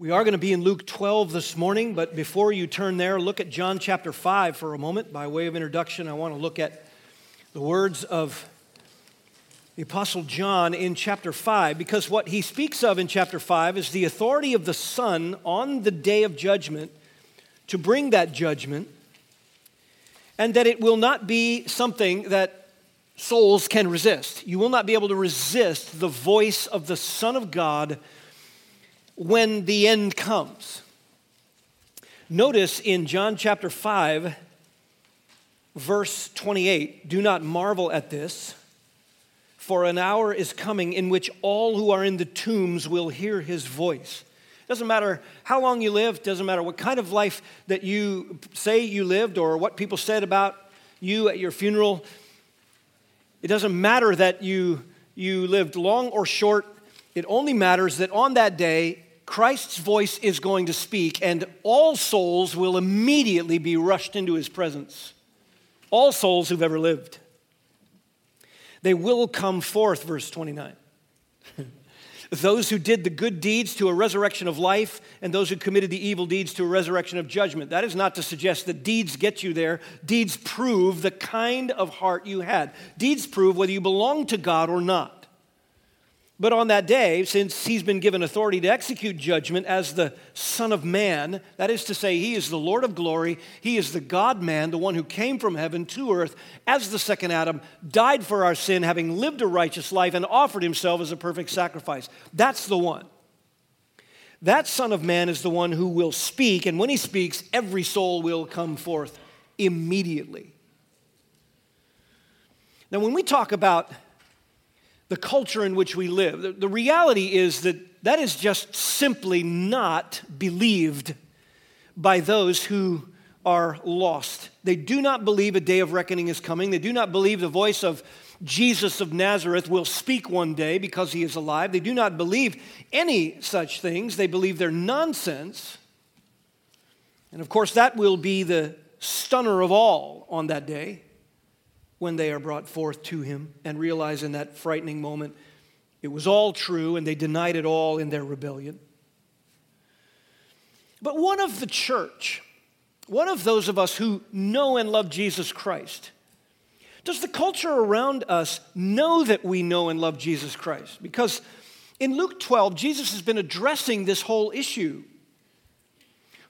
We are going to be in Luke 12 this morning, but before you turn there, look at John chapter 5 for a moment. By way of introduction, I want to look at the words of the Apostle John in chapter 5, because what he speaks of in chapter 5 is the authority of the Son on the day of judgment to bring that judgment, and that it will not be something that souls can resist. You will not be able to resist the voice of the Son of God when the end comes. Notice in John chapter 5, verse 28 do not marvel at this, for an hour is coming in which all who are in the tombs will hear his voice. Doesn't matter how long you live, doesn't matter what kind of life that you say you lived or what people said about you at your funeral. It doesn't matter that you, you lived long or short. It only matters that on that day, Christ's voice is going to speak, and all souls will immediately be rushed into his presence. All souls who've ever lived. They will come forth, verse 29. those who did the good deeds to a resurrection of life, and those who committed the evil deeds to a resurrection of judgment. That is not to suggest that deeds get you there. Deeds prove the kind of heart you had. Deeds prove whether you belong to God or not. But on that day, since he's been given authority to execute judgment as the Son of Man, that is to say, he is the Lord of glory, he is the God man, the one who came from heaven to earth as the second Adam, died for our sin, having lived a righteous life, and offered himself as a perfect sacrifice. That's the one. That Son of Man is the one who will speak, and when he speaks, every soul will come forth immediately. Now, when we talk about the culture in which we live. The, the reality is that that is just simply not believed by those who are lost. They do not believe a day of reckoning is coming. They do not believe the voice of Jesus of Nazareth will speak one day because he is alive. They do not believe any such things. They believe they're nonsense. And of course, that will be the stunner of all on that day when they are brought forth to him and realize in that frightening moment it was all true and they denied it all in their rebellion. But one of the church, one of those of us who know and love Jesus Christ, does the culture around us know that we know and love Jesus Christ? Because in Luke 12, Jesus has been addressing this whole issue.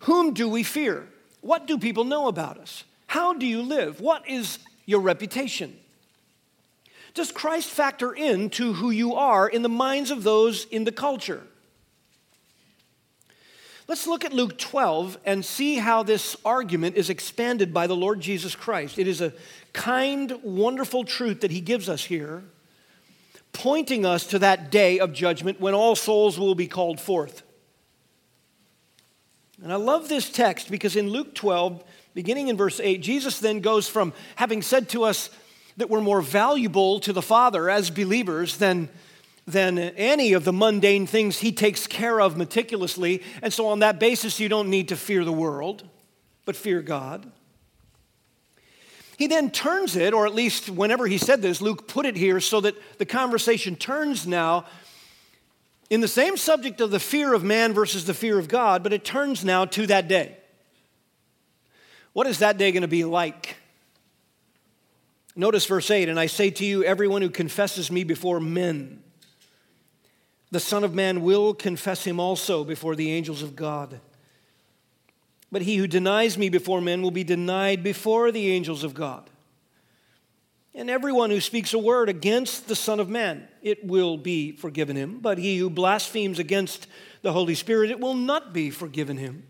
Whom do we fear? What do people know about us? How do you live? What is your reputation? Does Christ factor into who you are in the minds of those in the culture? Let's look at Luke 12 and see how this argument is expanded by the Lord Jesus Christ. It is a kind, wonderful truth that he gives us here, pointing us to that day of judgment when all souls will be called forth. And I love this text because in Luke 12, beginning in verse 8, Jesus then goes from having said to us that we're more valuable to the Father as believers than, than any of the mundane things He takes care of meticulously. And so, on that basis, you don't need to fear the world, but fear God. He then turns it, or at least whenever he said this, Luke put it here so that the conversation turns now in the same subject of the fear of man versus the fear of God, but it turns now to that day. What is that day going to be like? Notice verse 8 And I say to you, everyone who confesses me before men, the Son of Man will confess him also before the angels of God. But he who denies me before men will be denied before the angels of God. And everyone who speaks a word against the Son of Man, it will be forgiven him. But he who blasphemes against the Holy Spirit, it will not be forgiven him.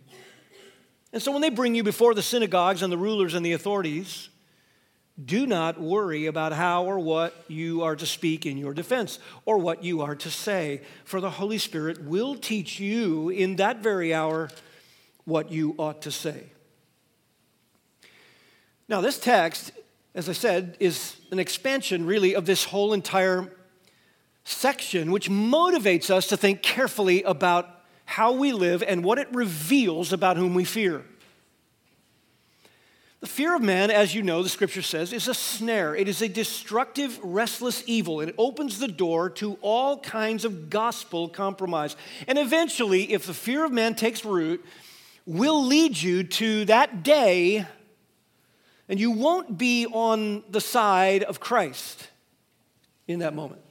And so when they bring you before the synagogues and the rulers and the authorities, do not worry about how or what you are to speak in your defense or what you are to say, for the Holy Spirit will teach you in that very hour what you ought to say. Now, this text, as I said, is an expansion really of this whole entire section, which motivates us to think carefully about how we live and what it reveals about whom we fear. The fear of man, as you know, the scripture says, is a snare. It is a destructive, restless evil, and it opens the door to all kinds of gospel compromise. And eventually, if the fear of man takes root, will lead you to that day, and you won't be on the side of Christ in that moment.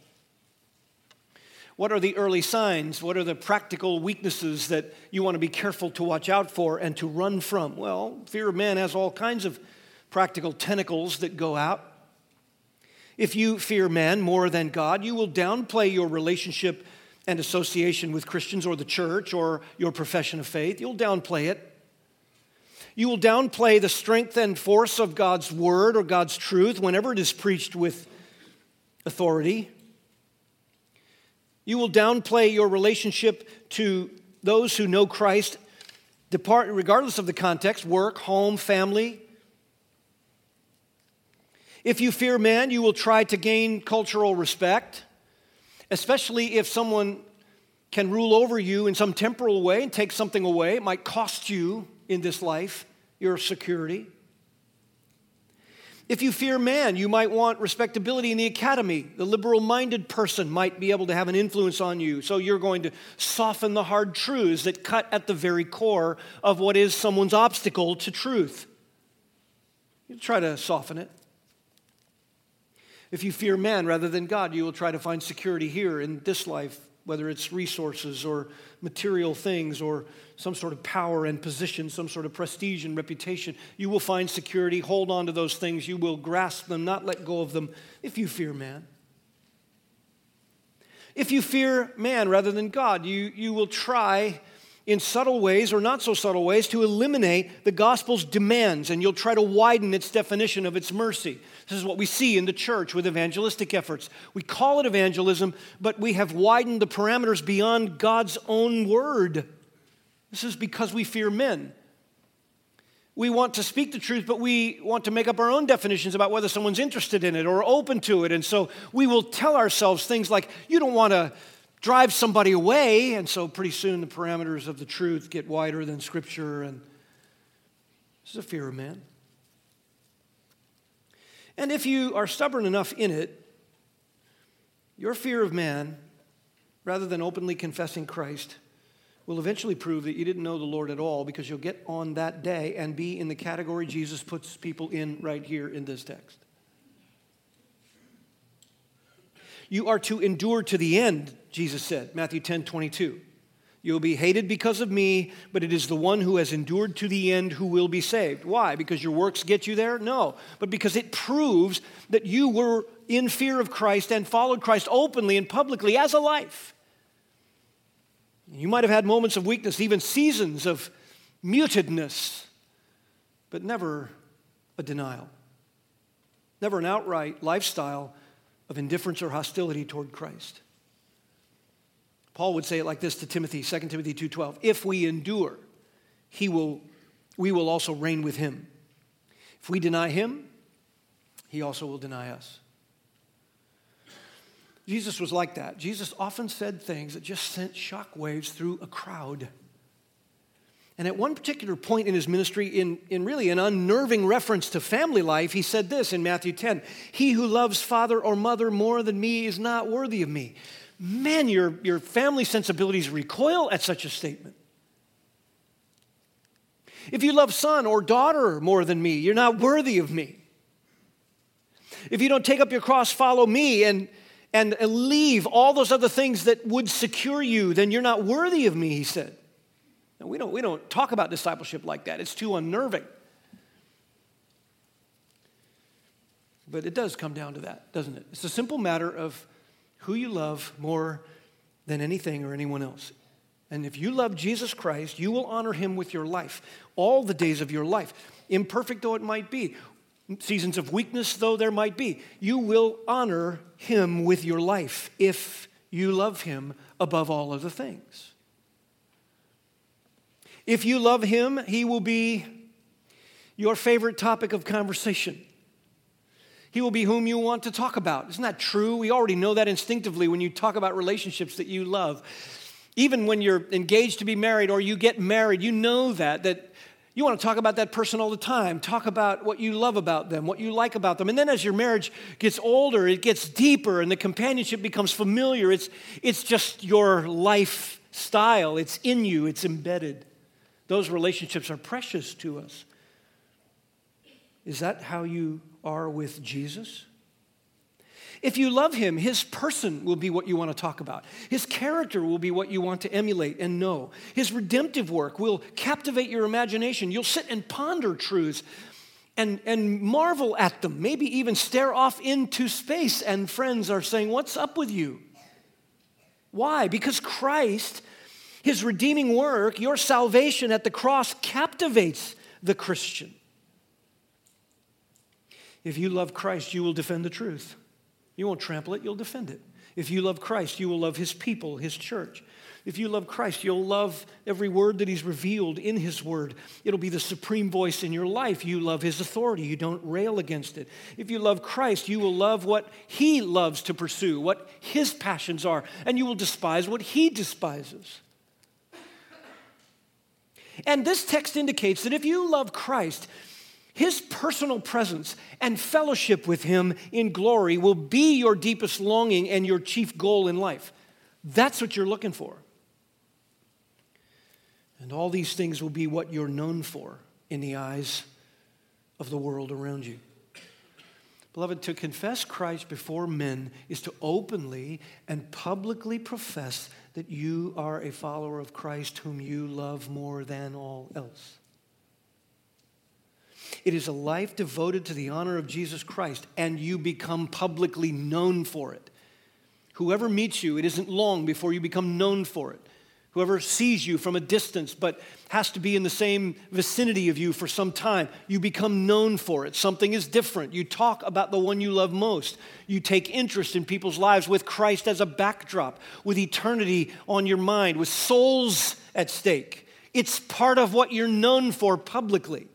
What are the early signs? What are the practical weaknesses that you want to be careful to watch out for and to run from? Well, fear of man has all kinds of practical tentacles that go out. If you fear man more than God, you will downplay your relationship and association with Christians or the church or your profession of faith. You'll downplay it. You will downplay the strength and force of God's word or God's truth whenever it is preached with authority. You will downplay your relationship to those who know Christ, depart, regardless of the context work, home, family. If you fear man, you will try to gain cultural respect, especially if someone can rule over you in some temporal way and take something away. It might cost you in this life your security. If you fear man, you might want respectability in the academy. The liberal minded person might be able to have an influence on you. So you're going to soften the hard truths that cut at the very core of what is someone's obstacle to truth. You try to soften it. If you fear man rather than God, you will try to find security here in this life, whether it's resources or material things or some sort of power and position, some sort of prestige and reputation. You will find security, hold on to those things. You will grasp them, not let go of them if you fear man. If you fear man rather than God, you, you will try in subtle ways or not so subtle ways to eliminate the gospel's demands and you'll try to widen its definition of its mercy. This is what we see in the church with evangelistic efforts. We call it evangelism, but we have widened the parameters beyond God's own word. This is because we fear men. We want to speak the truth, but we want to make up our own definitions about whether someone's interested in it or open to it. And so we will tell ourselves things like, you don't want to drive somebody away. And so pretty soon the parameters of the truth get wider than Scripture. And this is a fear of man. And if you are stubborn enough in it, your fear of man, rather than openly confessing Christ, will eventually prove that you didn't know the Lord at all because you'll get on that day and be in the category Jesus puts people in right here in this text. You are to endure to the end, Jesus said, Matthew 10 22. You will be hated because of me, but it is the one who has endured to the end who will be saved. Why? Because your works get you there? No. But because it proves that you were in fear of Christ and followed Christ openly and publicly as a life. You might have had moments of weakness, even seasons of mutedness, but never a denial. Never an outright lifestyle of indifference or hostility toward Christ. Paul would say it like this to Timothy, 2 Timothy 2:12, if we endure, he will we will also reign with him. If we deny him, he also will deny us. Jesus was like that. Jesus often said things that just sent shockwaves through a crowd. And at one particular point in his ministry, in, in really an unnerving reference to family life, he said this in Matthew 10 He who loves father or mother more than me is not worthy of me man, your, your family sensibilities recoil at such a statement. If you love son or daughter more than me, you're not worthy of me. If you don't take up your cross, follow me, and, and leave all those other things that would secure you, then you're not worthy of me, he said. Now, we don't, we don't talk about discipleship like that, it's too unnerving. But it does come down to that, doesn't it? It's a simple matter of who you love more than anything or anyone else. And if you love Jesus Christ, you will honor him with your life, all the days of your life, imperfect though it might be, seasons of weakness though there might be. You will honor him with your life if you love him above all other things. If you love him, he will be your favorite topic of conversation. He will be whom you want to talk about. Isn't that true? We already know that instinctively when you talk about relationships that you love. Even when you're engaged to be married or you get married, you know that, that You want to talk about that person all the time. Talk about what you love about them, what you like about them. And then as your marriage gets older, it gets deeper and the companionship becomes familiar. It's, it's just your lifestyle, it's in you, it's embedded. Those relationships are precious to us. Is that how you are with Jesus? If you love him, his person will be what you want to talk about. His character will be what you want to emulate and know. His redemptive work will captivate your imagination. You'll sit and ponder truths and, and marvel at them, maybe even stare off into space. And friends are saying, What's up with you? Why? Because Christ, his redeeming work, your salvation at the cross captivates the Christian. If you love Christ, you will defend the truth. You won't trample it, you'll defend it. If you love Christ, you will love his people, his church. If you love Christ, you'll love every word that he's revealed in his word. It'll be the supreme voice in your life. You love his authority, you don't rail against it. If you love Christ, you will love what he loves to pursue, what his passions are, and you will despise what he despises. And this text indicates that if you love Christ, his personal presence and fellowship with Him in glory will be your deepest longing and your chief goal in life. That's what you're looking for. And all these things will be what you're known for in the eyes of the world around you. Beloved, to confess Christ before men is to openly and publicly profess that you are a follower of Christ whom you love more than all else. It is a life devoted to the honor of Jesus Christ, and you become publicly known for it. Whoever meets you, it isn't long before you become known for it. Whoever sees you from a distance but has to be in the same vicinity of you for some time, you become known for it. Something is different. You talk about the one you love most. You take interest in people's lives with Christ as a backdrop, with eternity on your mind, with souls at stake. It's part of what you're known for publicly.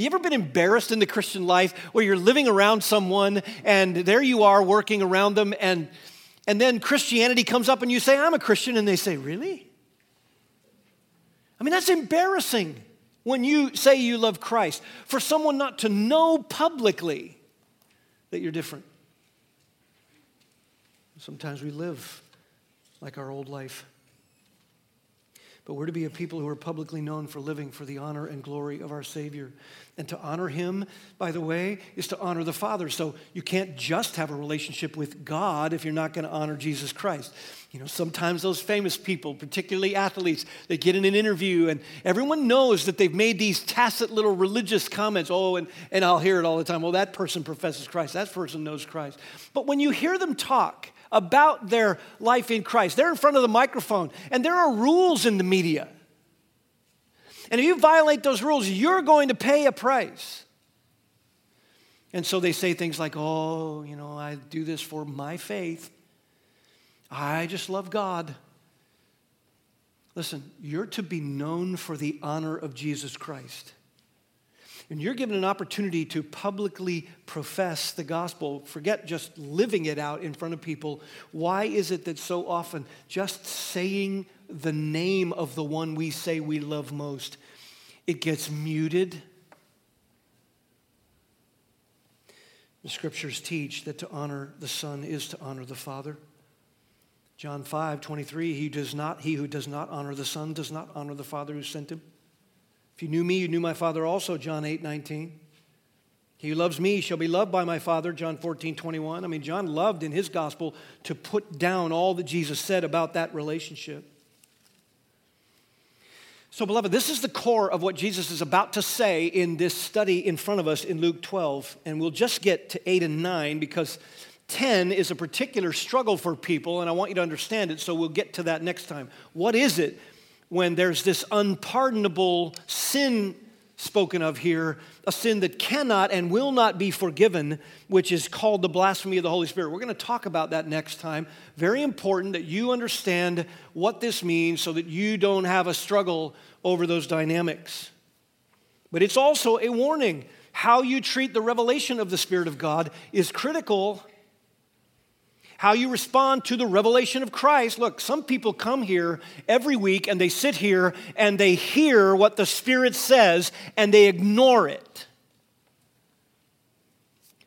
You ever been embarrassed in the Christian life where you're living around someone and there you are working around them and and then Christianity comes up and you say, I'm a Christian, and they say, Really? I mean, that's embarrassing when you say you love Christ for someone not to know publicly that you're different. Sometimes we live like our old life. But we're to be a people who are publicly known for living for the honor and glory of our Savior. And to honor Him, by the way, is to honor the Father. So you can't just have a relationship with God if you're not going to honor Jesus Christ. You know, sometimes those famous people, particularly athletes, they get in an interview and everyone knows that they've made these tacit little religious comments. Oh, and, and I'll hear it all the time. Well, that person professes Christ, that person knows Christ. But when you hear them talk, about their life in Christ. They're in front of the microphone, and there are rules in the media. And if you violate those rules, you're going to pay a price. And so they say things like, oh, you know, I do this for my faith. I just love God. Listen, you're to be known for the honor of Jesus Christ and you're given an opportunity to publicly profess the gospel, forget just living it out in front of people, why is it that so often just saying the name of the one we say we love most, it gets muted? The scriptures teach that to honor the Son is to honor the Father. John 5, 23, he, does not, he who does not honor the Son does not honor the Father who sent him. If you knew me, you knew my Father also, John 8, 19. He who loves me shall be loved by my Father, John 14, 21. I mean, John loved in his gospel to put down all that Jesus said about that relationship. So, beloved, this is the core of what Jesus is about to say in this study in front of us in Luke 12. And we'll just get to 8 and 9 because 10 is a particular struggle for people, and I want you to understand it, so we'll get to that next time. What is it when there's this unpardonable sin spoken of here, a sin that cannot and will not be forgiven, which is called the blasphemy of the Holy Spirit. We're going to talk about that next time. Very important that you understand what this means so that you don't have a struggle over those dynamics. But it's also a warning. How you treat the revelation of the Spirit of God is critical how you respond to the revelation of Christ. Look, some people come here every week and they sit here and they hear what the Spirit says and they ignore it.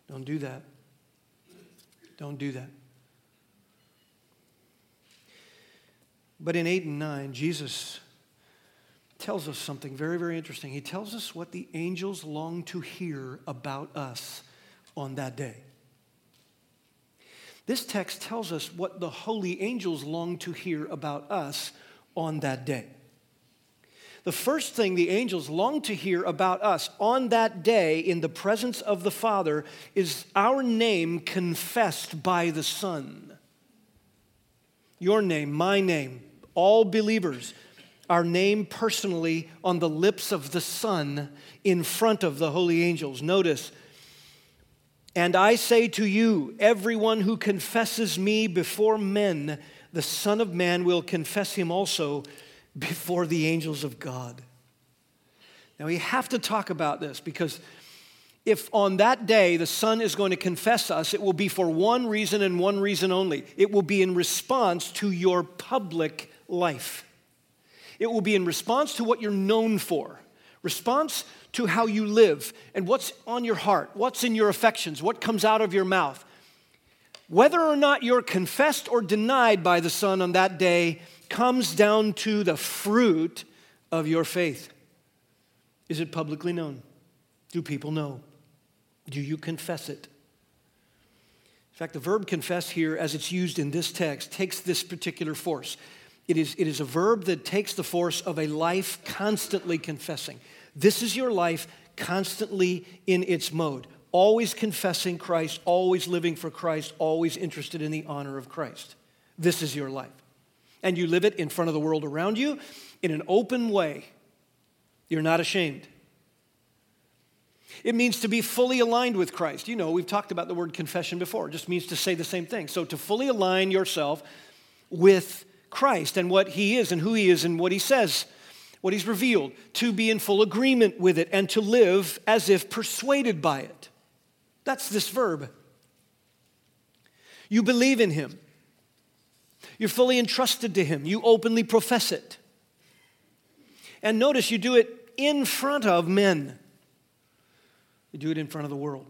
Don't do that. Don't do that. But in 8 and 9, Jesus tells us something very, very interesting. He tells us what the angels long to hear about us on that day. This text tells us what the holy angels long to hear about us on that day. The first thing the angels long to hear about us on that day in the presence of the Father is our name confessed by the Son. Your name, my name, all believers, our name personally on the lips of the Son in front of the holy angels. Notice, and I say to you, everyone who confesses me before men, the Son of Man will confess him also before the angels of God. Now, we have to talk about this because if on that day the Son is going to confess us, it will be for one reason and one reason only. It will be in response to your public life, it will be in response to what you're known for, response to how you live and what's on your heart, what's in your affections, what comes out of your mouth. Whether or not you're confessed or denied by the Son on that day comes down to the fruit of your faith. Is it publicly known? Do people know? Do you confess it? In fact, the verb confess here, as it's used in this text, takes this particular force. It is, it is a verb that takes the force of a life constantly confessing. This is your life constantly in its mode, always confessing Christ, always living for Christ, always interested in the honor of Christ. This is your life. And you live it in front of the world around you in an open way. You're not ashamed. It means to be fully aligned with Christ. You know, we've talked about the word confession before. It just means to say the same thing. So to fully align yourself with Christ and what he is and who he is and what he says what he's revealed, to be in full agreement with it, and to live as if persuaded by it. That's this verb. You believe in him. You're fully entrusted to him. You openly profess it. And notice you do it in front of men, you do it in front of the world.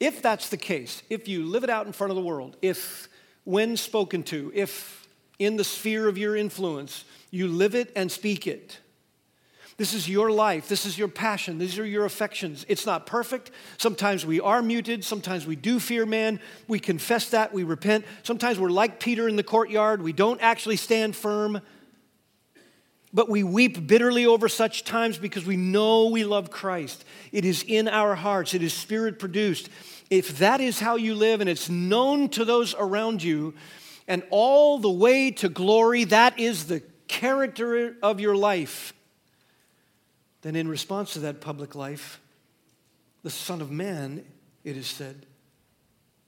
If that's the case, if you live it out in front of the world, if when spoken to, if in the sphere of your influence, you live it and speak it. This is your life. This is your passion. These are your affections. It's not perfect. Sometimes we are muted. Sometimes we do fear man. We confess that. We repent. Sometimes we're like Peter in the courtyard. We don't actually stand firm. But we weep bitterly over such times because we know we love Christ. It is in our hearts, it is spirit produced. If that is how you live and it's known to those around you, and all the way to glory, that is the character of your life, then in response to that public life, the Son of Man, it is said,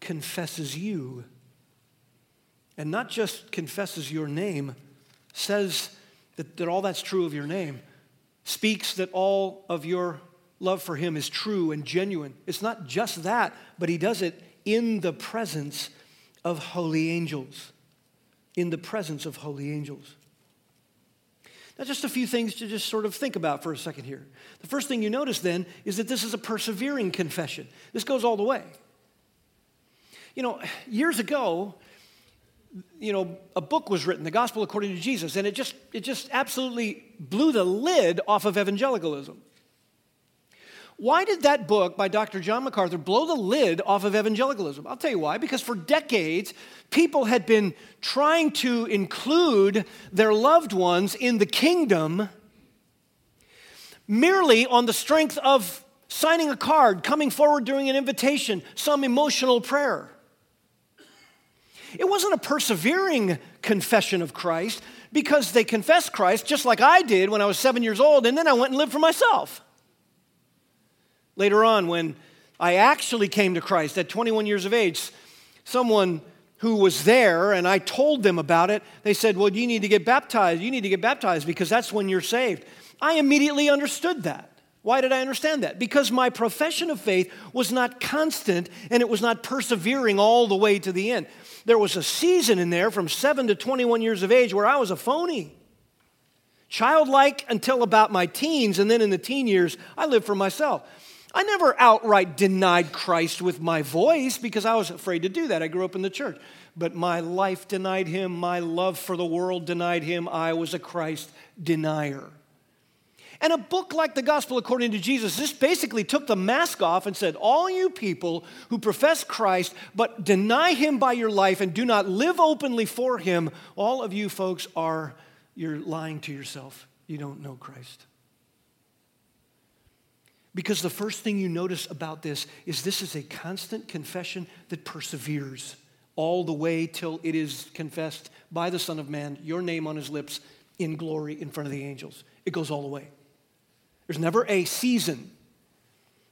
confesses you. And not just confesses your name, says that, that all that's true of your name, speaks that all of your love for him is true and genuine. It's not just that, but he does it in the presence of holy angels. In the presence of holy angels. Now, just a few things to just sort of think about for a second here. The first thing you notice then is that this is a persevering confession. This goes all the way. You know, years ago, you know, a book was written, The Gospel According to Jesus, and it just, it just absolutely blew the lid off of evangelicalism. Why did that book by Dr. John MacArthur blow the lid off of evangelicalism? I'll tell you why. Because for decades, people had been trying to include their loved ones in the kingdom merely on the strength of signing a card, coming forward during an invitation, some emotional prayer. It wasn't a persevering confession of Christ because they confessed Christ just like I did when I was seven years old, and then I went and lived for myself. Later on, when I actually came to Christ at 21 years of age, someone who was there and I told them about it, they said, Well, you need to get baptized. You need to get baptized because that's when you're saved. I immediately understood that. Why did I understand that? Because my profession of faith was not constant and it was not persevering all the way to the end. There was a season in there from 7 to 21 years of age where I was a phony. Childlike until about my teens, and then in the teen years, I lived for myself. I never outright denied Christ with my voice because I was afraid to do that. I grew up in the church. But my life denied him, my love for the world denied him. I was a Christ denier. And a book like the Gospel According to Jesus, this basically took the mask off and said, All you people who profess Christ but deny him by your life and do not live openly for him, all of you folks are, you're lying to yourself. You don't know Christ. Because the first thing you notice about this is this is a constant confession that perseveres all the way till it is confessed by the Son of Man, your name on his lips, in glory in front of the angels. It goes all the way. There's never a season.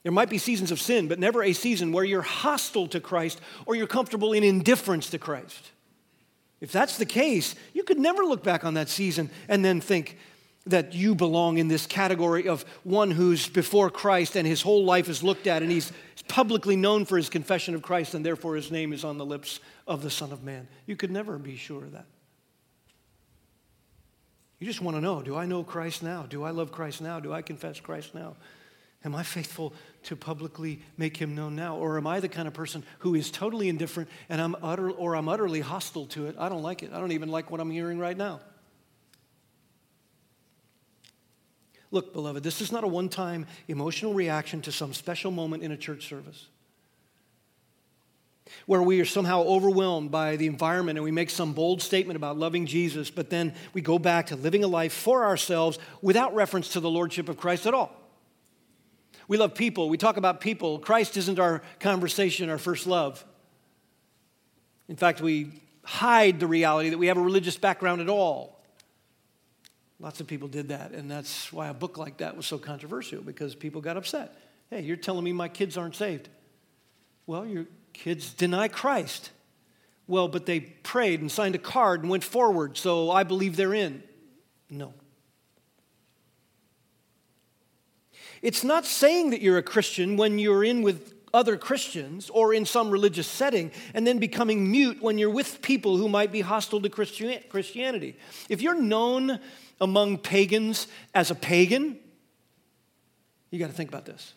There might be seasons of sin, but never a season where you're hostile to Christ or you're comfortable in indifference to Christ. If that's the case, you could never look back on that season and then think that you belong in this category of one who's before Christ and his whole life is looked at and he's publicly known for his confession of Christ and therefore his name is on the lips of the Son of Man. You could never be sure of that. You just want to know do I know Christ now? Do I love Christ now? Do I confess Christ now? Am I faithful to publicly make him known now? Or am I the kind of person who is totally indifferent and I'm utter, or I'm utterly hostile to it? I don't like it. I don't even like what I'm hearing right now. Look, beloved, this is not a one time emotional reaction to some special moment in a church service where we are somehow overwhelmed by the environment and we make some bold statement about loving Jesus, but then we go back to living a life for ourselves without reference to the Lordship of Christ at all. We love people. We talk about people. Christ isn't our conversation, our first love. In fact, we hide the reality that we have a religious background at all. Lots of people did that, and that's why a book like that was so controversial because people got upset. Hey, you're telling me my kids aren't saved. Well, you're Kids deny Christ. Well, but they prayed and signed a card and went forward, so I believe they're in. No. It's not saying that you're a Christian when you're in with other Christians or in some religious setting and then becoming mute when you're with people who might be hostile to Christianity. If you're known among pagans as a pagan, you got to think about this.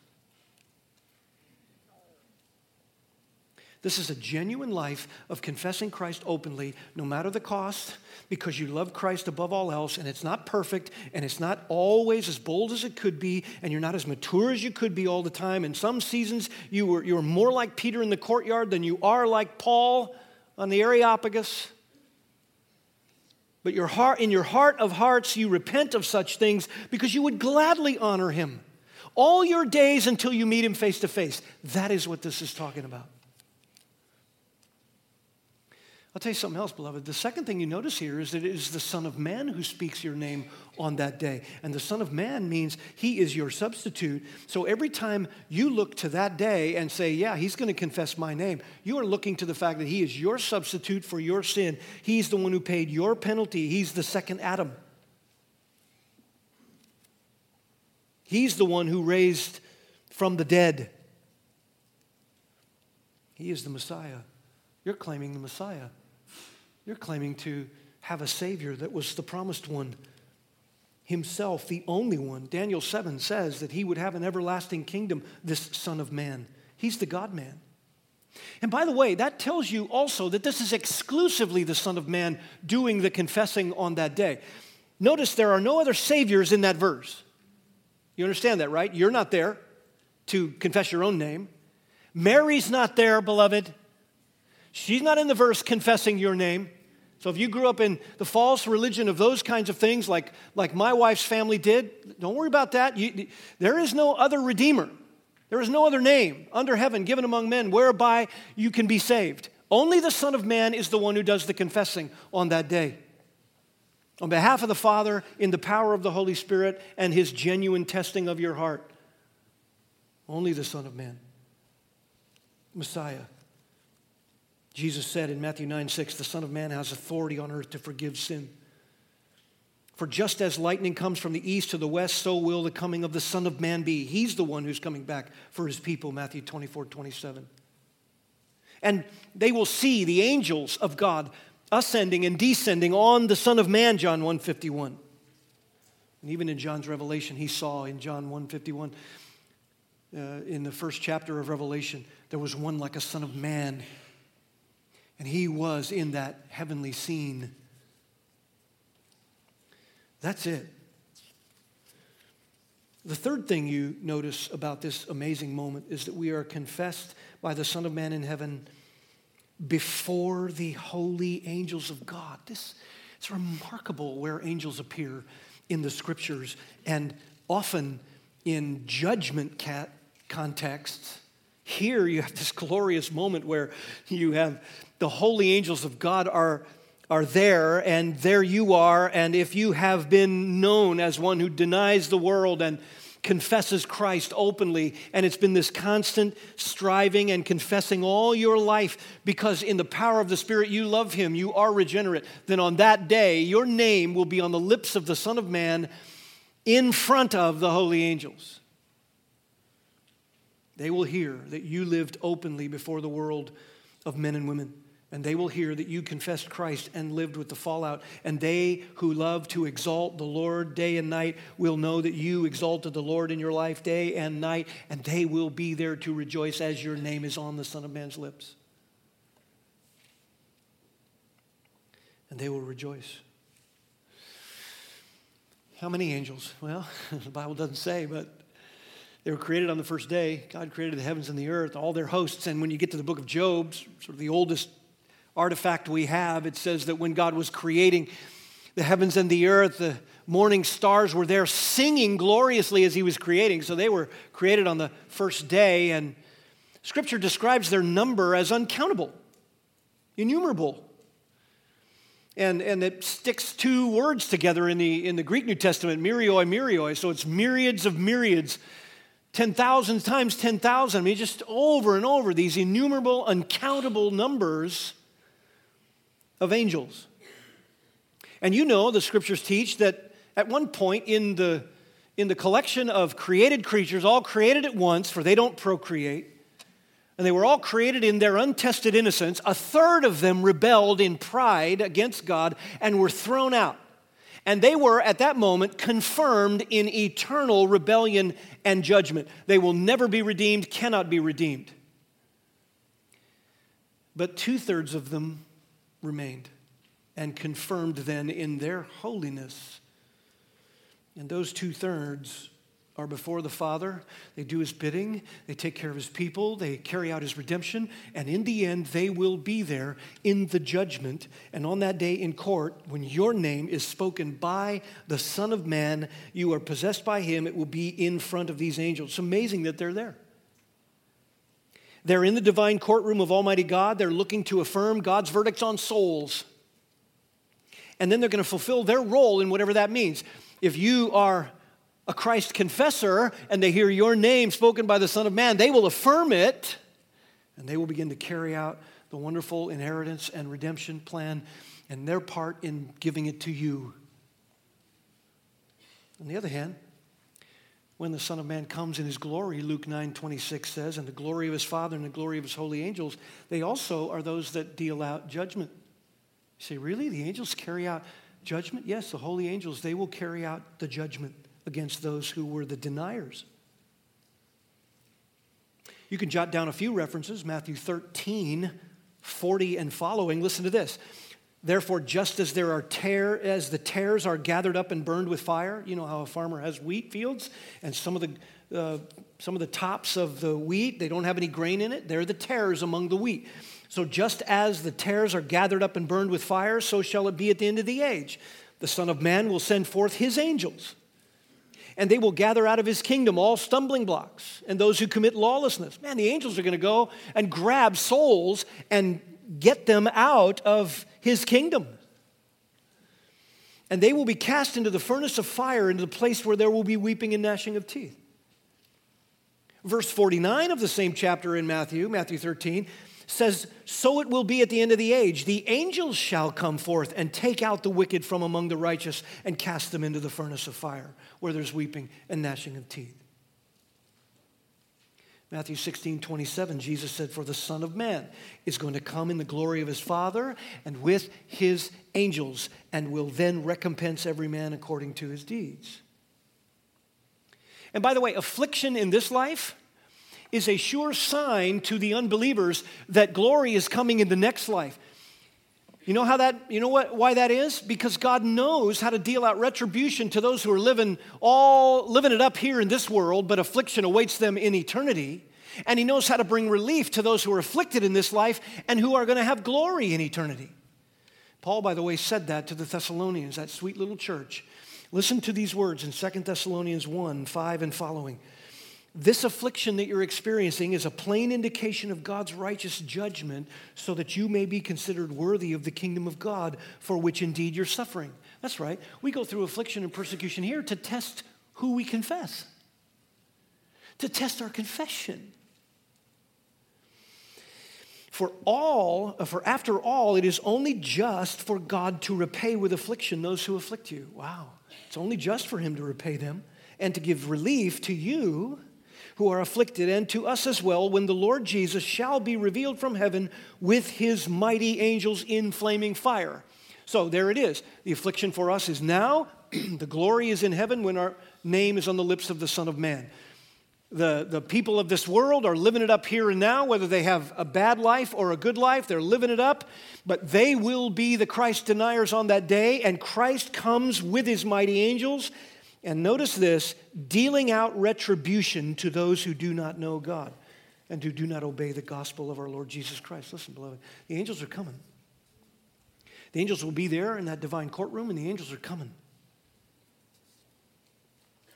This is a genuine life of confessing Christ openly, no matter the cost, because you love Christ above all else, and it's not perfect, and it's not always as bold as it could be, and you're not as mature as you could be all the time. In some seasons, you were, you were more like Peter in the courtyard than you are like Paul on the Areopagus. But your heart, in your heart of hearts, you repent of such things because you would gladly honor him all your days until you meet him face to face. That is what this is talking about. I'll tell you something else, beloved. The second thing you notice here is that it is the Son of Man who speaks your name on that day. And the Son of Man means he is your substitute. So every time you look to that day and say, Yeah, he's going to confess my name, you are looking to the fact that he is your substitute for your sin. He's the one who paid your penalty. He's the second Adam. He's the one who raised from the dead. He is the Messiah. You're claiming the Messiah. You're claiming to have a Savior that was the promised one himself, the only one. Daniel 7 says that he would have an everlasting kingdom, this Son of Man. He's the God man. And by the way, that tells you also that this is exclusively the Son of Man doing the confessing on that day. Notice there are no other Saviors in that verse. You understand that, right? You're not there to confess your own name. Mary's not there, beloved. She's not in the verse confessing your name. So if you grew up in the false religion of those kinds of things, like, like my wife's family did, don't worry about that. You, there is no other Redeemer. There is no other name under heaven given among men whereby you can be saved. Only the Son of Man is the one who does the confessing on that day. On behalf of the Father, in the power of the Holy Spirit, and his genuine testing of your heart. Only the Son of Man, Messiah. Jesus said in Matthew 9 6, the Son of Man has authority on earth to forgive sin. For just as lightning comes from the east to the west, so will the coming of the Son of Man be. He's the one who's coming back for his people, Matthew 24, 27. And they will see the angels of God ascending and descending on the Son of Man, John 151. And even in John's Revelation, he saw in John 151, uh, in the first chapter of Revelation, there was one like a Son of Man. And he was in that heavenly scene that's it. The third thing you notice about this amazing moment is that we are confessed by the Son of Man in heaven before the holy angels of God. This it's remarkable where angels appear in the scriptures and often in judgment cat contexts. Here you have this glorious moment where you have the holy angels of God are are there, and there you are. And if you have been known as one who denies the world and confesses Christ openly, and it's been this constant striving and confessing all your life because in the power of the Spirit you love Him, you are regenerate, then on that day your name will be on the lips of the Son of Man in front of the holy angels. They will hear that you lived openly before the world of men and women and they will hear that you confessed Christ and lived with the fallout. And they who love to exalt the Lord day and night will know that you exalted the Lord in your life day and night, and they will be there to rejoice as your name is on the Son of Man's lips. And they will rejoice. How many angels? Well, the Bible doesn't say, but they were created on the first day. God created the heavens and the earth, all their hosts. And when you get to the book of Job, sort of the oldest artifact we have, it says that when God was creating the heavens and the earth, the morning stars were there singing gloriously as He was creating. So they were created on the first day, and Scripture describes their number as uncountable, innumerable. And, and it sticks two words together in the, in the Greek New Testament, myrioi, myrioi. So it's myriads of myriads, 10,000 times 10,000. I mean, just over and over, these innumerable, uncountable numbers of angels. And you know, the scriptures teach that at one point in the, in the collection of created creatures, all created at once, for they don't procreate, and they were all created in their untested innocence, a third of them rebelled in pride against God and were thrown out. And they were, at that moment, confirmed in eternal rebellion and judgment. They will never be redeemed, cannot be redeemed. But two thirds of them remained and confirmed then in their holiness. And those two thirds are before the Father. They do his bidding, they take care of his people, they carry out his redemption, and in the end, they will be there in the judgment. And on that day in court, when your name is spoken by the Son of Man, you are possessed by him, it will be in front of these angels. It's amazing that they're there. They're in the divine courtroom of Almighty God. They're looking to affirm God's verdicts on souls. And then they're going to fulfill their role in whatever that means. If you are a Christ confessor and they hear your name spoken by the Son of Man, they will affirm it and they will begin to carry out the wonderful inheritance and redemption plan and their part in giving it to you. On the other hand, when the Son of Man comes in his glory, Luke 9 26 says, and the glory of his Father and the glory of his holy angels, they also are those that deal out judgment. You say, really? The angels carry out judgment? Yes, the holy angels, they will carry out the judgment against those who were the deniers. You can jot down a few references Matthew 13, 40 and following. Listen to this. Therefore, just as there are tear, as the tares are gathered up and burned with fire, you know how a farmer has wheat fields, and some of the uh, some of the tops of the wheat they don't have any grain in it. They're the tares among the wheat. So just as the tares are gathered up and burned with fire, so shall it be at the end of the age. The Son of Man will send forth his angels, and they will gather out of his kingdom all stumbling blocks and those who commit lawlessness. Man, the angels are going to go and grab souls and get them out of his kingdom. And they will be cast into the furnace of fire, into the place where there will be weeping and gnashing of teeth. Verse 49 of the same chapter in Matthew, Matthew 13, says, So it will be at the end of the age. The angels shall come forth and take out the wicked from among the righteous and cast them into the furnace of fire, where there's weeping and gnashing of teeth. Matthew 16, 27, Jesus said, For the Son of Man is going to come in the glory of his Father and with his angels, and will then recompense every man according to his deeds. And by the way, affliction in this life is a sure sign to the unbelievers that glory is coming in the next life. You know how that you know what why that is? Because God knows how to deal out retribution to those who are living all living it up here in this world, but affliction awaits them in eternity. And he knows how to bring relief to those who are afflicted in this life and who are going to have glory in eternity. Paul, by the way, said that to the Thessalonians, that sweet little church. Listen to these words in 2 Thessalonians 1 5 and following. This affliction that you're experiencing is a plain indication of God's righteous judgment so that you may be considered worthy of the kingdom of God for which indeed you're suffering. That's right. We go through affliction and persecution here to test who we confess, to test our confession. For all, for after all, it is only just for God to repay with affliction those who afflict you. Wow. It's only just for him to repay them and to give relief to you who are afflicted, and to us as well, when the Lord Jesus shall be revealed from heaven with his mighty angels in flaming fire. So there it is. The affliction for us is now, the glory is in heaven when our name is on the lips of the Son of Man. The, the people of this world are living it up here and now, whether they have a bad life or a good life, they're living it up, but they will be the Christ deniers on that day, and Christ comes with his mighty angels and notice this dealing out retribution to those who do not know God and who do not obey the gospel of our Lord Jesus Christ. Listen, beloved, the angels are coming. The angels will be there in that divine courtroom, and the angels are coming.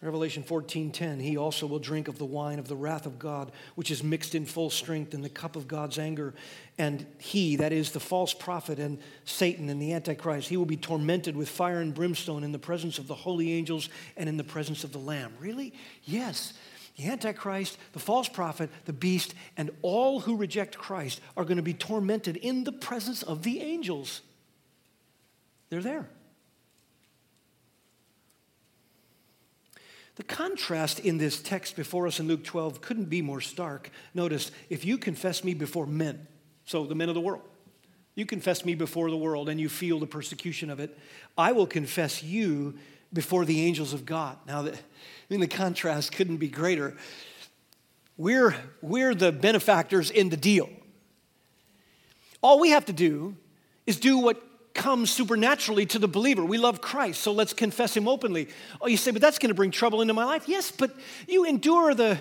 Revelation 14:10 He also will drink of the wine of the wrath of God which is mixed in full strength in the cup of God's anger and he that is the false prophet and Satan and the antichrist he will be tormented with fire and brimstone in the presence of the holy angels and in the presence of the lamb Really? Yes. The antichrist, the false prophet, the beast and all who reject Christ are going to be tormented in the presence of the angels. They're there. The contrast in this text before us in Luke 12 couldn't be more stark. Notice, if you confess me before men, so the men of the world, you confess me before the world and you feel the persecution of it, I will confess you before the angels of God. Now, the, I mean, the contrast couldn't be greater. We're, we're the benefactors in the deal. All we have to do is do what comes supernaturally to the believer. We love Christ, so let's confess him openly. Oh, you say, but that's going to bring trouble into my life. Yes, but you endure the,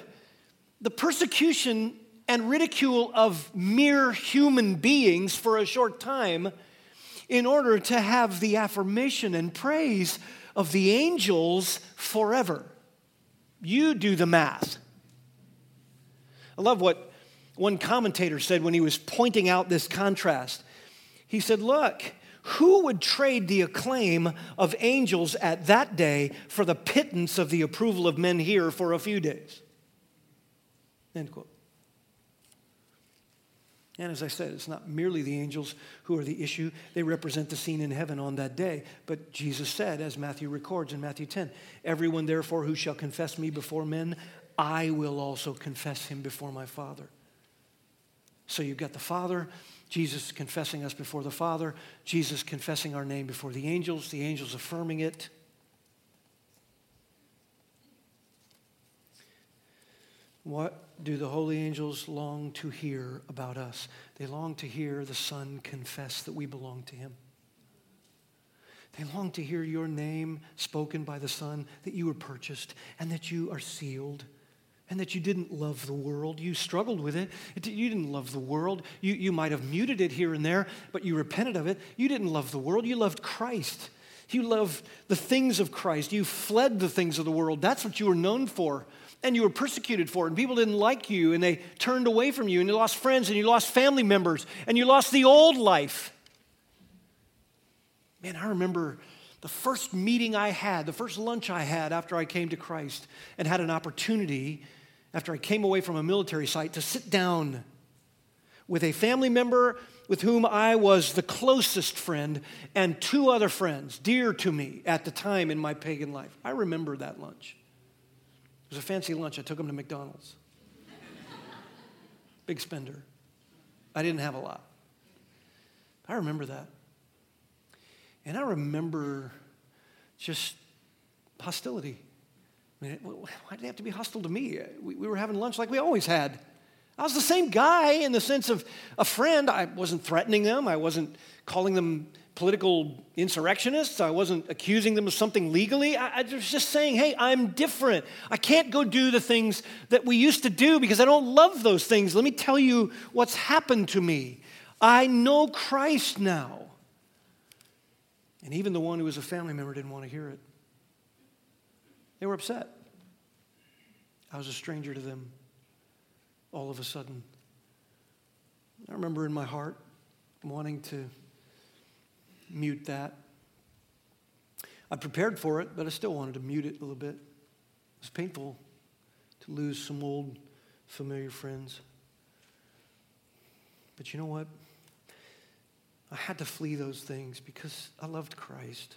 the persecution and ridicule of mere human beings for a short time in order to have the affirmation and praise of the angels forever. You do the math. I love what one commentator said when he was pointing out this contrast. He said, Look, who would trade the acclaim of angels at that day for the pittance of the approval of men here for a few days? End quote. And as I said, it's not merely the angels who are the issue. They represent the scene in heaven on that day. But Jesus said, as Matthew records in Matthew 10, Everyone therefore who shall confess me before men, I will also confess him before my Father. So you've got the Father, Jesus confessing us before the Father, Jesus confessing our name before the angels, the angels affirming it. What do the holy angels long to hear about us? They long to hear the Son confess that we belong to Him. They long to hear your name spoken by the Son, that you were purchased and that you are sealed and that you didn't love the world. You struggled with it. You didn't love the world. You, you might have muted it here and there, but you repented of it. You didn't love the world. You loved Christ. You loved the things of Christ. You fled the things of the world. That's what you were known for. And you were persecuted for. And people didn't like you and they turned away from you. And you lost friends and you lost family members and you lost the old life. Man, I remember the first meeting I had, the first lunch I had after I came to Christ and had an opportunity after I came away from a military site to sit down with a family member with whom I was the closest friend and two other friends dear to me at the time in my pagan life. I remember that lunch. It was a fancy lunch. I took them to McDonald's. Big spender. I didn't have a lot. I remember that. And I remember just hostility. I mean, why did they have to be hostile to me? Uh, we, we were having lunch like we always had. I was the same guy in the sense of a friend. I wasn't threatening them, I wasn't calling them political insurrectionists, I wasn't accusing them of something legally. I was just saying, hey, I'm different. I can't go do the things that we used to do because I don't love those things. Let me tell you what's happened to me. I know Christ now. And even the one who was a family member didn't want to hear it. They were upset. I was a stranger to them all of a sudden. I remember in my heart wanting to mute that. I prepared for it, but I still wanted to mute it a little bit. It was painful to lose some old, familiar friends. But you know what? I had to flee those things because I loved Christ.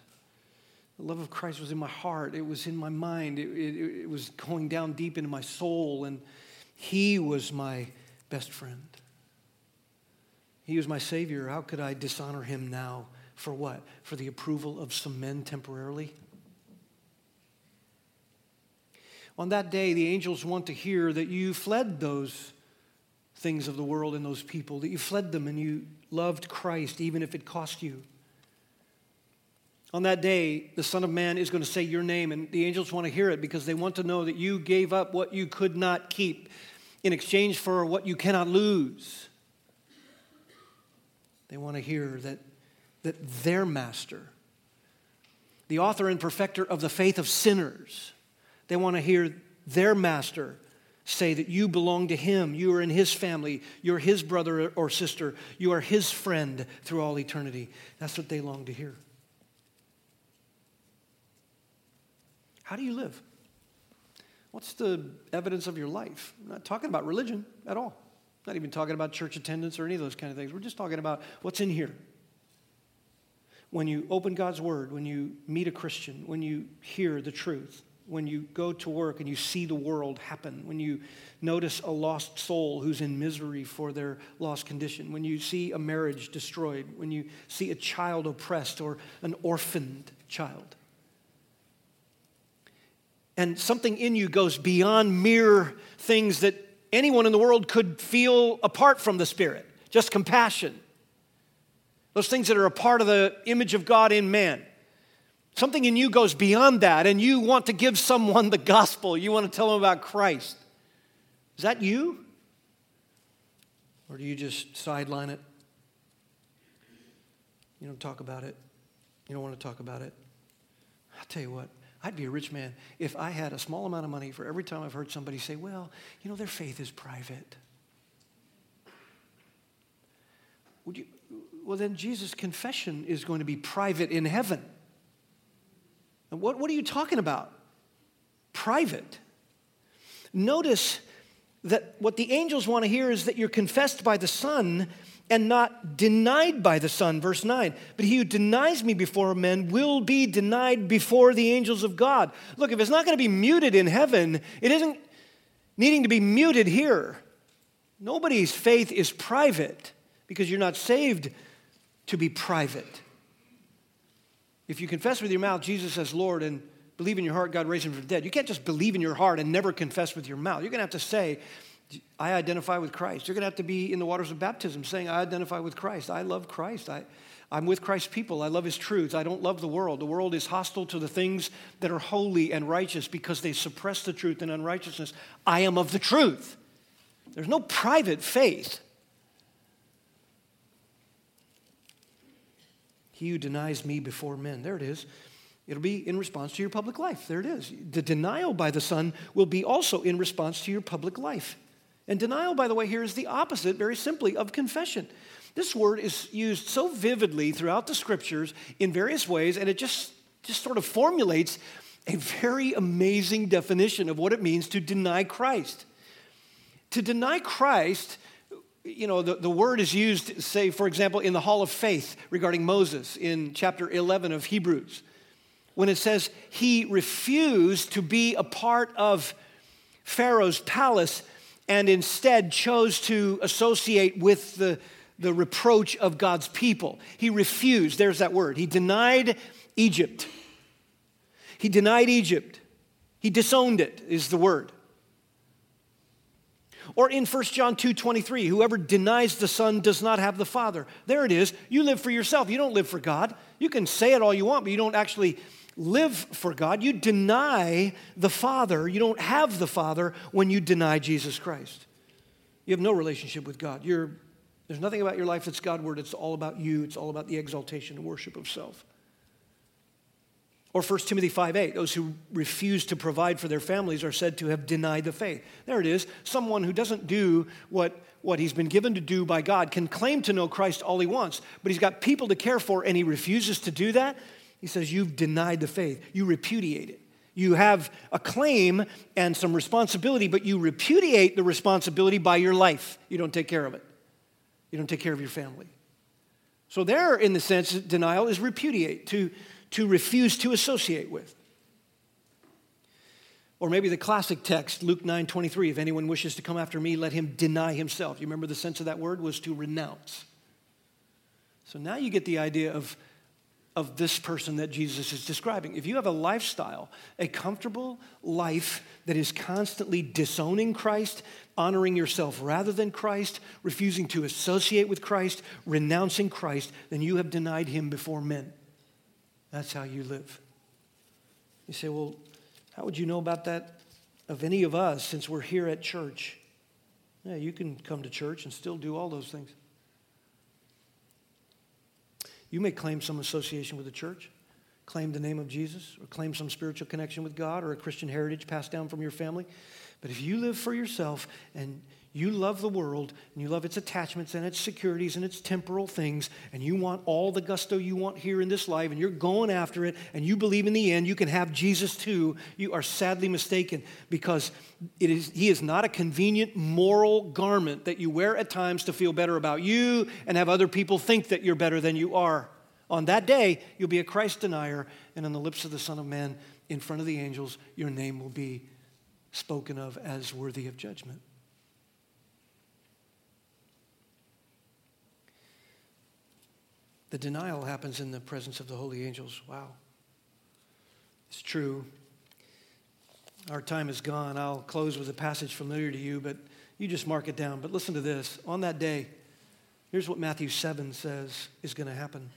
The love of Christ was in my heart, it was in my mind, it, it, it was going down deep into my soul, and He was my best friend. He was my Savior. How could I dishonor Him now? For what? For the approval of some men temporarily? On that day, the angels want to hear that you fled those things of the world and those people, that you fled them and you loved Christ, even if it cost you. On that day, the Son of Man is going to say your name, and the angels want to hear it because they want to know that you gave up what you could not keep in exchange for what you cannot lose. They want to hear that, that their master, the author and perfecter of the faith of sinners, they want to hear their master say that you belong to him, you are in his family, you're his brother or sister, you are his friend through all eternity. That's what they long to hear. How do you live? What's the evidence of your life? I'm not talking about religion at all. I'm not even talking about church attendance or any of those kind of things. We're just talking about what's in here. When you open God's word, when you meet a Christian, when you hear the truth, when you go to work and you see the world happen, when you notice a lost soul who's in misery for their lost condition, when you see a marriage destroyed, when you see a child oppressed or an orphaned child and something in you goes beyond mere things that anyone in the world could feel apart from the Spirit, just compassion. Those things that are a part of the image of God in man. Something in you goes beyond that, and you want to give someone the gospel. You want to tell them about Christ. Is that you? Or do you just sideline it? You don't talk about it. You don't want to talk about it. I'll tell you what, I'd be a rich man if I had a small amount of money for every time I've heard somebody say, well, you know, their faith is private. Would you, well, then Jesus' confession is going to be private in heaven. What, what are you talking about? Private. Notice that what the angels want to hear is that you're confessed by the Son and not denied by the Son. Verse 9. But he who denies me before men will be denied before the angels of God. Look, if it's not going to be muted in heaven, it isn't needing to be muted here. Nobody's faith is private because you're not saved to be private. If you confess with your mouth Jesus as Lord and believe in your heart God raised him from the dead, you can't just believe in your heart and never confess with your mouth. You're going to have to say, I identify with Christ. You're going to have to be in the waters of baptism saying, I identify with Christ. I love Christ. I, I'm with Christ's people. I love his truths. I don't love the world. The world is hostile to the things that are holy and righteous because they suppress the truth and unrighteousness. I am of the truth. There's no private faith. He who denies me before men. There it is. It'll be in response to your public life. There it is. The denial by the Son will be also in response to your public life. And denial, by the way, here is the opposite, very simply, of confession. This word is used so vividly throughout the scriptures in various ways, and it just, just sort of formulates a very amazing definition of what it means to deny Christ. To deny Christ you know, the, the word is used, say, for example, in the Hall of Faith regarding Moses in chapter 11 of Hebrews, when it says he refused to be a part of Pharaoh's palace and instead chose to associate with the, the reproach of God's people. He refused, there's that word. He denied Egypt. He denied Egypt. He disowned it, is the word. Or in 1 John 2 23, whoever denies the Son does not have the Father. There it is. You live for yourself. You don't live for God. You can say it all you want, but you don't actually live for God. You deny the Father. You don't have the Father when you deny Jesus Christ. You have no relationship with God. You're, there's nothing about your life that's Godward. It's all about you, it's all about the exaltation and worship of self. Or 1 Timothy 5 8, those who refuse to provide for their families are said to have denied the faith. There it is. Someone who doesn't do what, what he's been given to do by God can claim to know Christ all he wants, but he's got people to care for and he refuses to do that. He says, You've denied the faith. You repudiate it. You have a claim and some responsibility, but you repudiate the responsibility by your life. You don't take care of it, you don't take care of your family. So, there, in the sense, denial is repudiate, to to refuse to associate with. Or maybe the classic text, Luke 9 23, if anyone wishes to come after me, let him deny himself. You remember the sense of that word was to renounce. So now you get the idea of, of this person that Jesus is describing. If you have a lifestyle, a comfortable life that is constantly disowning Christ, honoring yourself rather than Christ, refusing to associate with Christ, renouncing Christ, then you have denied him before men. That's how you live. You say, well, how would you know about that of any of us since we're here at church? Yeah, you can come to church and still do all those things. You may claim some association with the church, claim the name of Jesus, or claim some spiritual connection with God or a Christian heritage passed down from your family. But if you live for yourself and you love the world and you love its attachments and its securities and its temporal things, and you want all the gusto you want here in this life, and you're going after it, and you believe in the end you can have Jesus too, you are sadly mistaken because it is, he is not a convenient moral garment that you wear at times to feel better about you and have other people think that you're better than you are. On that day, you'll be a Christ denier, and on the lips of the Son of Man, in front of the angels, your name will be spoken of as worthy of judgment. The denial happens in the presence of the holy angels. Wow. It's true. Our time is gone. I'll close with a passage familiar to you, but you just mark it down. But listen to this. On that day, here's what Matthew 7 says is going to happen.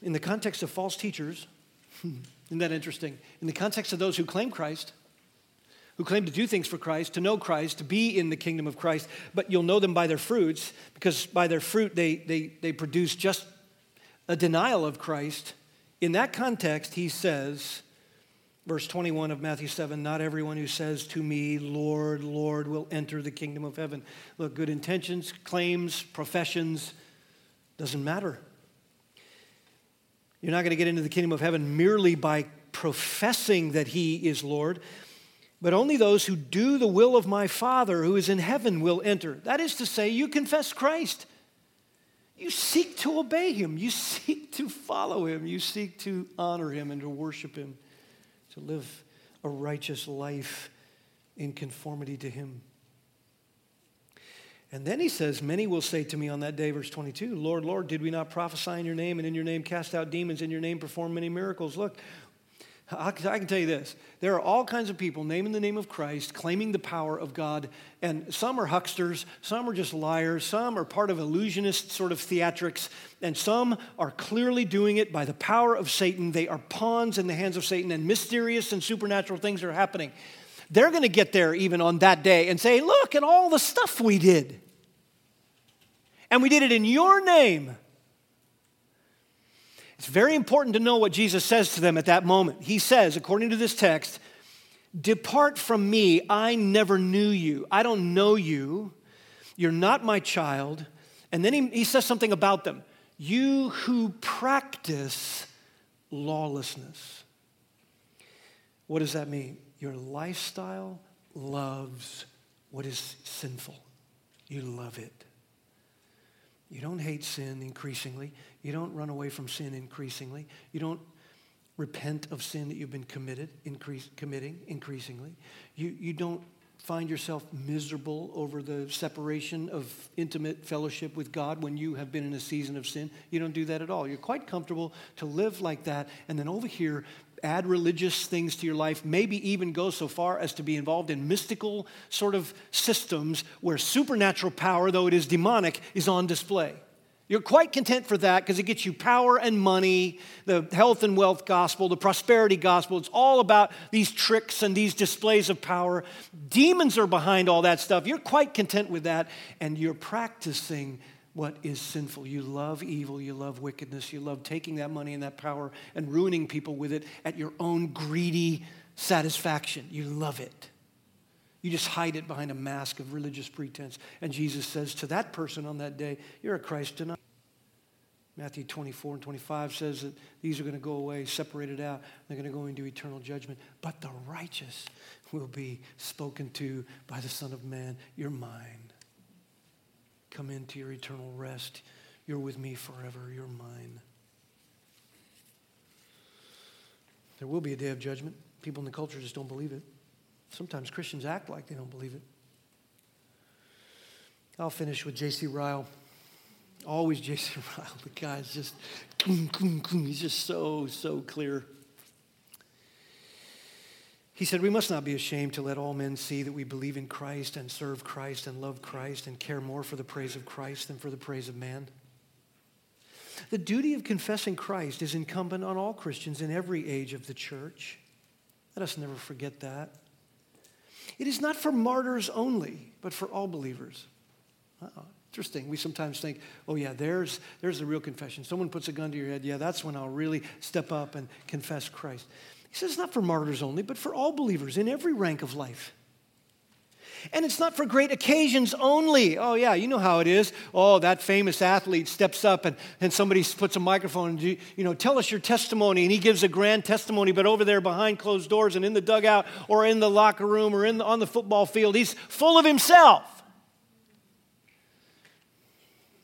In the context of false teachers, isn't that interesting? In the context of those who claim Christ, who claim to do things for Christ, to know Christ, to be in the kingdom of Christ, but you'll know them by their fruits, because by their fruit they, they, they produce just a denial of Christ. In that context, he says, verse 21 of Matthew 7 Not everyone who says to me, Lord, Lord, will enter the kingdom of heaven. Look, good intentions, claims, professions, doesn't matter. You're not going to get into the kingdom of heaven merely by professing that he is Lord. But only those who do the will of my Father who is in heaven will enter. That is to say, you confess Christ. You seek to obey him. You seek to follow him. You seek to honor him and to worship him, to live a righteous life in conformity to him. And then he says, Many will say to me on that day, verse 22, Lord, Lord, did we not prophesy in your name and in your name cast out demons, in your name perform many miracles? Look, I can tell you this there are all kinds of people naming the name of Christ, claiming the power of God, and some are hucksters, some are just liars, some are part of illusionist sort of theatrics, and some are clearly doing it by the power of Satan. They are pawns in the hands of Satan, and mysterious and supernatural things are happening. They're going to get there even on that day and say, Look at all the stuff we did. And we did it in your name. It's very important to know what Jesus says to them at that moment. He says, according to this text, Depart from me, I never knew you. I don't know you. You're not my child. And then he, he says something about them You who practice lawlessness. What does that mean? Your lifestyle loves what is sinful. You love it. You don't hate sin increasingly. You don't run away from sin increasingly. You don't repent of sin that you've been committed, increase, committing increasingly. You, you don't find yourself miserable over the separation of intimate fellowship with God when you have been in a season of sin. You don't do that at all. You're quite comfortable to live like that. And then over here, add religious things to your life, maybe even go so far as to be involved in mystical sort of systems where supernatural power, though it is demonic, is on display. You're quite content for that because it gets you power and money, the health and wealth gospel, the prosperity gospel. It's all about these tricks and these displays of power. Demons are behind all that stuff. You're quite content with that, and you're practicing what is sinful. You love evil, you love wickedness, you love taking that money and that power and ruining people with it at your own greedy satisfaction. You love it. You just hide it behind a mask of religious pretense. And Jesus says to that person on that day, You're a Christ denier. Matthew 24 and 25 says that these are going to go away, separated out. They're going to go into eternal judgment. But the righteous will be spoken to by the Son of Man. You're mine. Come into your eternal rest. You're with me forever. You're mine. There will be a day of judgment. People in the culture just don't believe it. Sometimes Christians act like they don't believe it. I'll finish with J.C. Ryle. Always J.C. Ryle. The guy's just, he's just so, so clear. He said, We must not be ashamed to let all men see that we believe in Christ and serve Christ and love Christ and care more for the praise of Christ than for the praise of man. The duty of confessing Christ is incumbent on all Christians in every age of the church. Let us never forget that. It is not for martyrs only, but for all believers. Uh-oh. Interesting. We sometimes think, oh, yeah, there's, there's the real confession. Someone puts a gun to your head. Yeah, that's when I'll really step up and confess Christ. He says it's not for martyrs only, but for all believers in every rank of life. And it's not for great occasions only. Oh, yeah, you know how it is. Oh, that famous athlete steps up and, and somebody puts a microphone and, you know, tell us your testimony. And he gives a grand testimony, but over there behind closed doors and in the dugout or in the locker room or in the, on the football field, he's full of himself.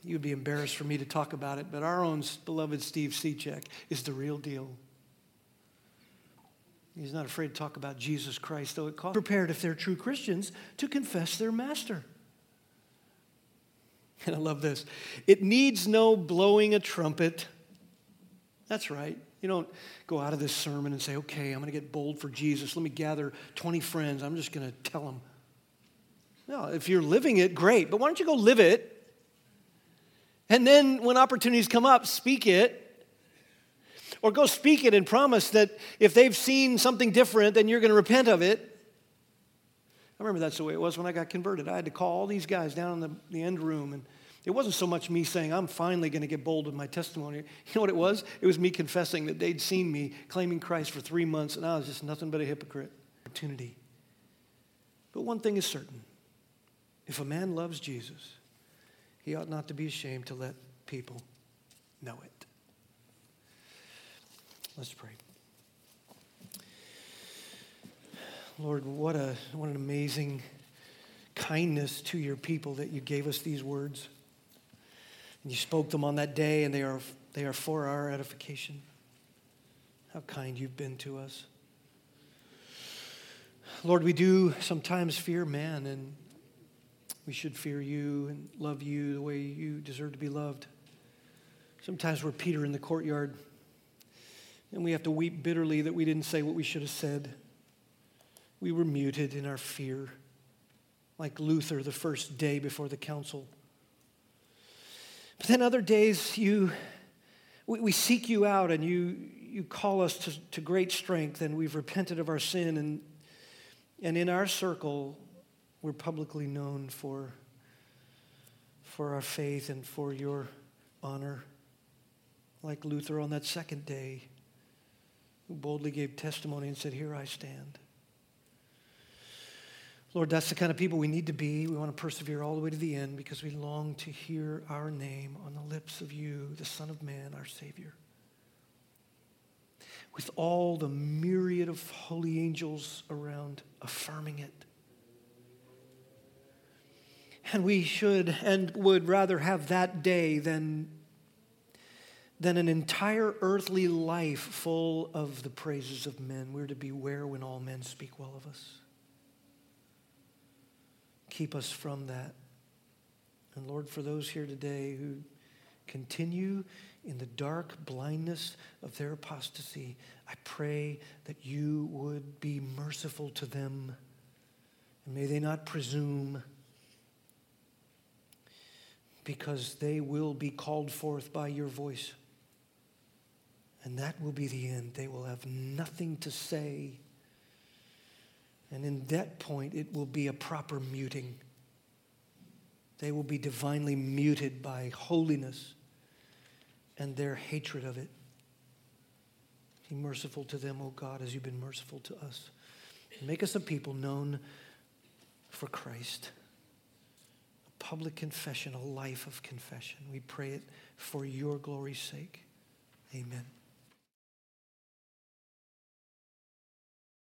You'd be embarrassed for me to talk about it, but our own beloved Steve Cechek is the real deal. He's not afraid to talk about Jesus Christ, though it costs. Prepared, if they're true Christians, to confess their master. And I love this. It needs no blowing a trumpet. That's right. You don't go out of this sermon and say, okay, I'm going to get bold for Jesus. Let me gather 20 friends. I'm just going to tell them. No, if you're living it, great. But why don't you go live it? And then when opportunities come up, speak it or go speak it and promise that if they've seen something different, then you're going to repent of it. I remember that's the way it was when I got converted. I had to call all these guys down in the, the end room, and it wasn't so much me saying, I'm finally going to get bold with my testimony. You know what it was? It was me confessing that they'd seen me claiming Christ for three months, and I was just nothing but a hypocrite. Opportunity. But one thing is certain if a man loves Jesus, he ought not to be ashamed to let people know it. Let's pray. Lord, what, a, what an amazing kindness to your people that you gave us these words. And you spoke them on that day, and they are, they are for our edification. How kind you've been to us. Lord, we do sometimes fear man, and we should fear you and love you the way you deserve to be loved. Sometimes we're Peter in the courtyard and we have to weep bitterly that we didn't say what we should have said. We were muted in our fear, like Luther the first day before the council. But then other days, you, we, we seek you out and you, you call us to, to great strength, and we've repented of our sin. And, and in our circle, we're publicly known for, for our faith and for your honor, like Luther on that second day who boldly gave testimony and said, Here I stand. Lord, that's the kind of people we need to be. We want to persevere all the way to the end because we long to hear our name on the lips of you, the Son of Man, our Savior. With all the myriad of holy angels around affirming it. And we should and would rather have that day than, than an entire earthly life full of the praises of men. We're to beware when all men speak well of us. Keep us from that. And Lord, for those here today who continue in the dark blindness of their apostasy, I pray that you would be merciful to them. And may they not presume, because they will be called forth by your voice. And that will be the end. They will have nothing to say. And in that point, it will be a proper muting. They will be divinely muted by holiness and their hatred of it. Be merciful to them, O God, as you've been merciful to us. Make us a people known for Christ. A public confession, a life of confession. We pray it for your glory's sake. Amen.